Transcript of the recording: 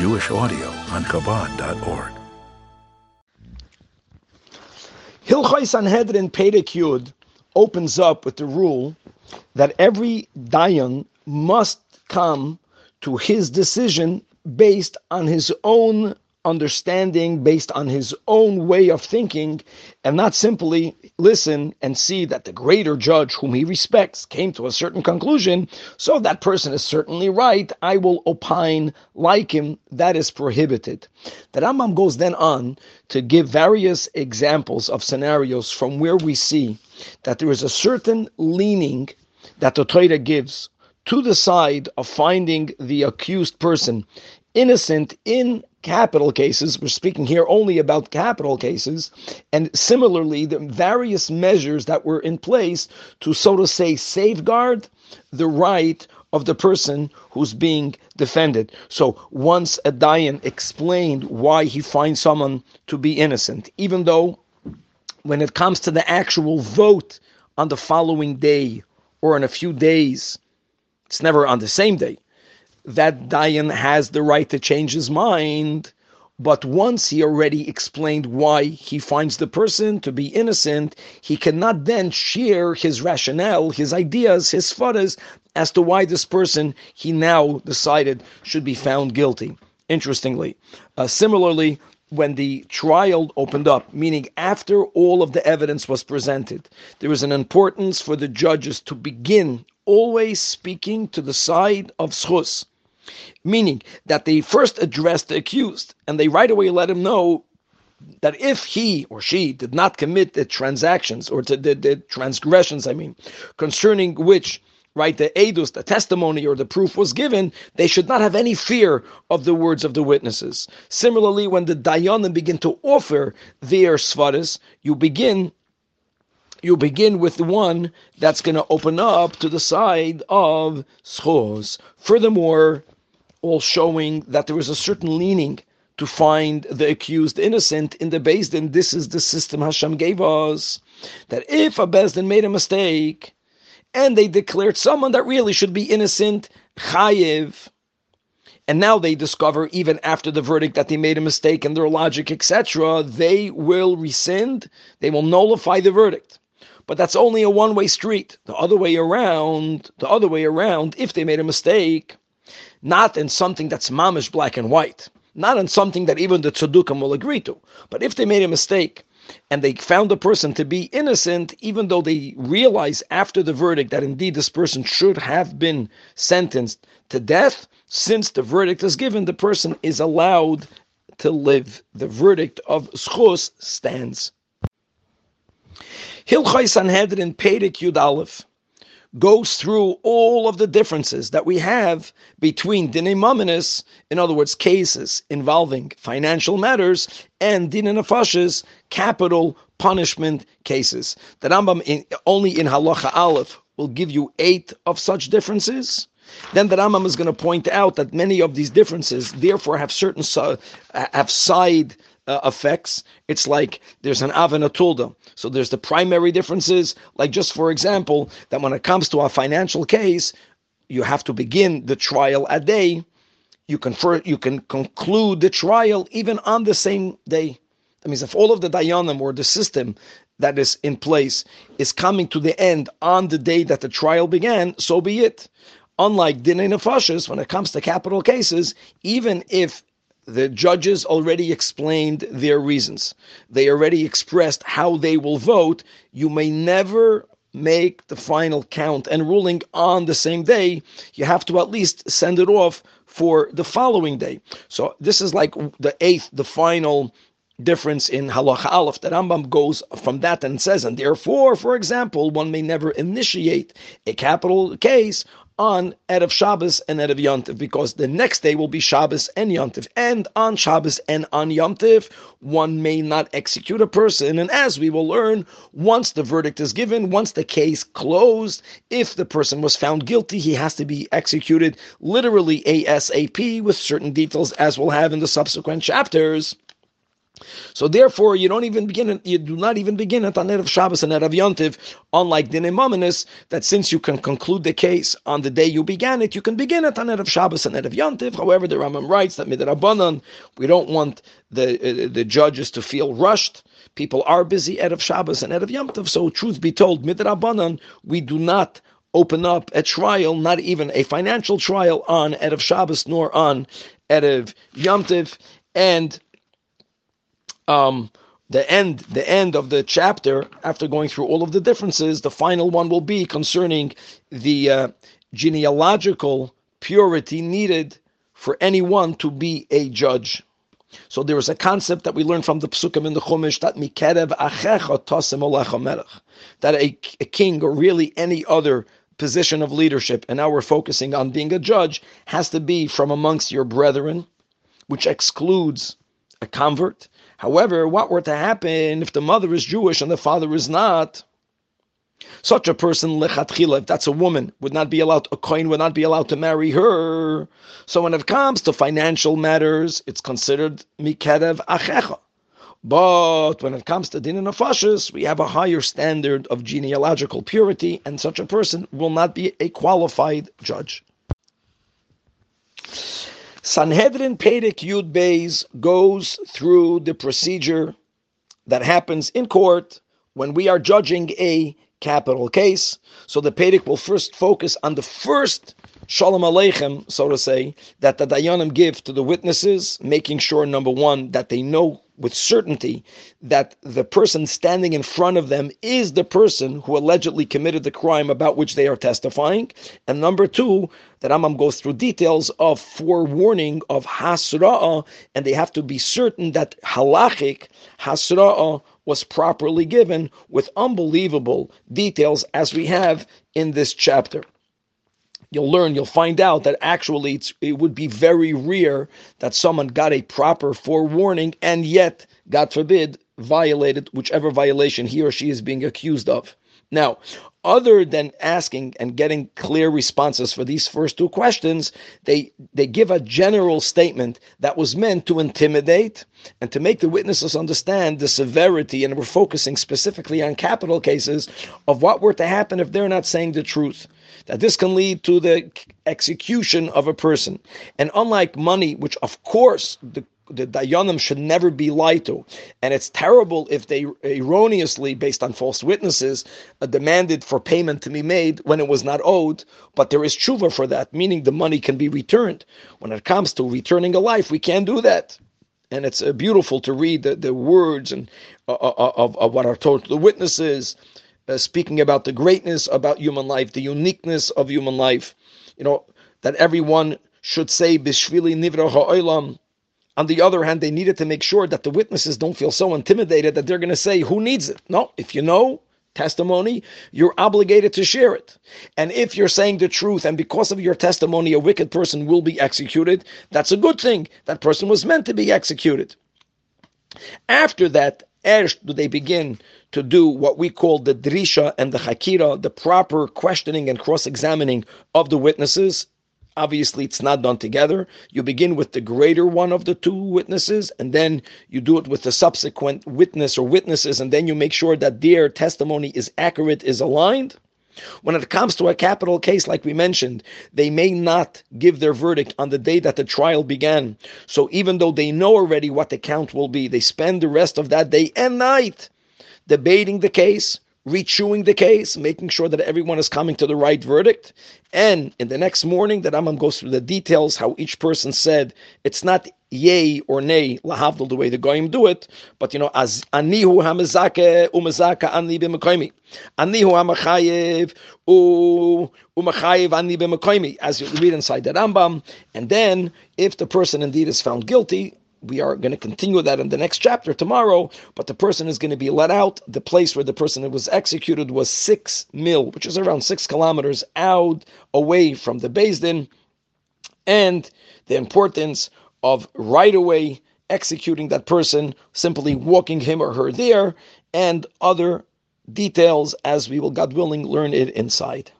Jewish audio on Chabad.org. Hilchai Sanhedrin Perek opens up with the rule that every dayan must come to his decision based on his own understanding, based on his own way of thinking, and not simply listen and see that the greater judge whom he respects came to a certain conclusion, so that person is certainly right, I will opine like him. That is prohibited. The Rambam goes then on to give various examples of scenarios from where we see that there is a certain leaning that the Torah gives to the side of finding the accused person innocent in capital cases. We're speaking here only about capital cases. And similarly, the various measures that were in place to, so to say, safeguard the right of the person who's being defended. So once a Dayan explained why he finds someone to be innocent, even though when it comes to the actual vote on the following day or in a few days, it's never on the same day that Dayan has the right to change his mind. But once he already explained why he finds the person to be innocent, he cannot then share his rationale, his ideas, his photos as to why this person he now decided should be found guilty. Interestingly, uh, similarly, when the trial opened up, meaning after all of the evidence was presented, there was an importance for the judges to begin always speaking to the side of schus, meaning that they first address the accused and they right away let him know that if he or she did not commit the transactions or the, the, the transgressions, I mean, concerning which right, the edus, the testimony or the proof was given, they should not have any fear of the words of the witnesses. Similarly, when the dayanim begin to offer their svaras, you begin you begin with the one that's going to open up to the side of schos. Furthermore, all showing that there is a certain leaning to find the accused innocent in the Din. This is the system Hashem gave us. That if a Beis Din made a mistake and they declared someone that really should be innocent, chayiv, and now they discover even after the verdict that they made a mistake in their logic, etc., they will rescind, they will nullify the verdict. But that's only a one-way street. The other way around, the other way around, if they made a mistake, not in something that's mamish black and white, not in something that even the tzaddukim will agree to. But if they made a mistake and they found the person to be innocent, even though they realize after the verdict that indeed this person should have been sentenced to death, since the verdict is given, the person is allowed to live. The verdict of schus stands. Hilchai Sanhedrin Perek Yud Aleph goes through all of the differences that we have between dinei mamonis, in other words, cases involving financial matters, and dinei nefashis, capital punishment cases. The Rambam in, only in Halacha Aleph will give you eight of such differences. Then the Rambam is going to point out that many of these differences, therefore, have certain have side uh, effects. It's like there's an av and a tulda. So there's the primary differences, like just for example, that when it comes to a financial case, you have to begin the trial a day. You can you can conclude the trial even on the same day. That means if all of the dayanim or the system that is in place is coming to the end on the day that the trial began, so be it. Unlike dinei nefashis, when it comes to capital cases, even if the judges already explained their reasons. They already expressed how they will vote. You may never make the final count and ruling on the same day. You have to at least send it off for the following day. So this is like the eighth, the final difference in halacha aleph. The Rambam goes from that and says, and therefore, for example, one may never initiate a capital case on Erev Shabbos and Erev Yontif, because the next day will be Shabbos and Yontif. And on Shabbos and on Yontif, one may not execute a person. And as we will learn, once the verdict is given, once the case closed, if the person was found guilty, he has to be executed literally ASAP with certain details, as we'll have in the subsequent chapters. So therefore, you don't even begin. You do not even begin at Erev Shabbos and Erev Yontiv, unlike Din Mamonis, that since you can conclude the case on the day you began it, you can begin at Erev Shabbos and Erev Yontiv. However, the Rambam writes that midrabanan, we don't want the uh, the judges to feel rushed. People are busy Erev Shabbos and Erev Yontiv. So, truth be told, midrabanan, we do not open up a trial, not even a financial trial, on Erev Shabbos nor on Erev Yontiv, and um, the end the end of the chapter after going through all of the differences the final one will be concerning the uh, genealogical purity needed for anyone to be a judge. So there is a concept that we learn from the psukim in the chumash that mikerev achecha tosim that a, a king or really any other position of leadership and now we're focusing on being a judge has to be from amongst your brethren which excludes a convert However, what were to happen if the mother is Jewish and the father is not? Such a person, lechatchila, if that's a woman, would not be allowed, a kohen would not be allowed to marry her. So when it comes to financial matters, it's considered mikerev achecha. But when it comes to din and nefashis, we have a higher standard of genealogical purity, and such a person will not be a qualified judge. Sanhedrin Perek Yud Beis goes through the procedure that happens in court when we are judging a capital case. So the Perek will first focus on the first Shalom Aleichem, so to say, that the Dayanim give to the witnesses, making sure, number one, that they know with certainty that the person standing in front of them is the person who allegedly committed the crime about which they are testifying. And number two, that Rambam goes through details of forewarning of hasra'ah, and they have to be certain that halachic hasra'ah was properly given with unbelievable details as we have in this chapter you'll learn, you'll find out that actually it would be very rare that someone got a proper forewarning and yet, God forbid, violated whichever violation he or she is being accused of. Now, other than asking and getting clear responses for these first two questions, they they give a general statement that was meant to intimidate and to make the witnesses understand the severity, and we're focusing specifically on capital cases of what were to happen if they're not saying the truth that this can lead to the execution of a person. And unlike money, which of course the the dayanim should never be lied to, and it's terrible if they erroneously, based on false witnesses, uh, demanded for payment to be made when it was not owed. But there is tshuva for that, meaning the money can be returned. When it comes to returning a life, we can't do that. And it's uh, beautiful to read the, the words and uh, uh, uh of, of what are told to the witnesses, uh, speaking about the greatness about human life, the uniqueness of human life. You know that everyone should say "Bishvili nivra ha'olam." On the other hand, they needed to make sure that the witnesses don't feel so intimidated that they're going to say, "Who needs it?" No, if you know testimony, you're obligated to share it. And if you're saying the truth, and because of your testimony, a wicked person will be executed, that's a good thing. That person was meant to be executed. After that, Erst do they begin to do what we call the drisha and the hakira, the proper questioning and cross-examining of the witnesses. Obviously, it's not done together. You begin with the greater one of the two witnesses, and then you do it with the subsequent witness or witnesses, and then you make sure that their testimony is accurate, is aligned. When it comes to a capital case, like we mentioned, they may not give their verdict on the day that the trial began. So even though they know already what the count will be, they spend the rest of that day and night debating the case, rechewing the case, making sure that everyone is coming to the right verdict. And in the next morning, the Rambam goes through the details how each person said it's not yay or nay lahavdil the way the goyim do it, but you know as anihu hamazake umazaka ani b'mekoimi, anihu hamachayev u umachayev ani b'mekoimi, as you read inside the Rambam. And then if the person indeed is found guilty, we are going to continue that in the next chapter tomorrow, but the person is going to be let out. The place where the person was executed was six mil, which is around six kilometers out away from the Din, and the importance of right away executing that person, simply walking him or her there, and other details as we will, God willing, learn it inside.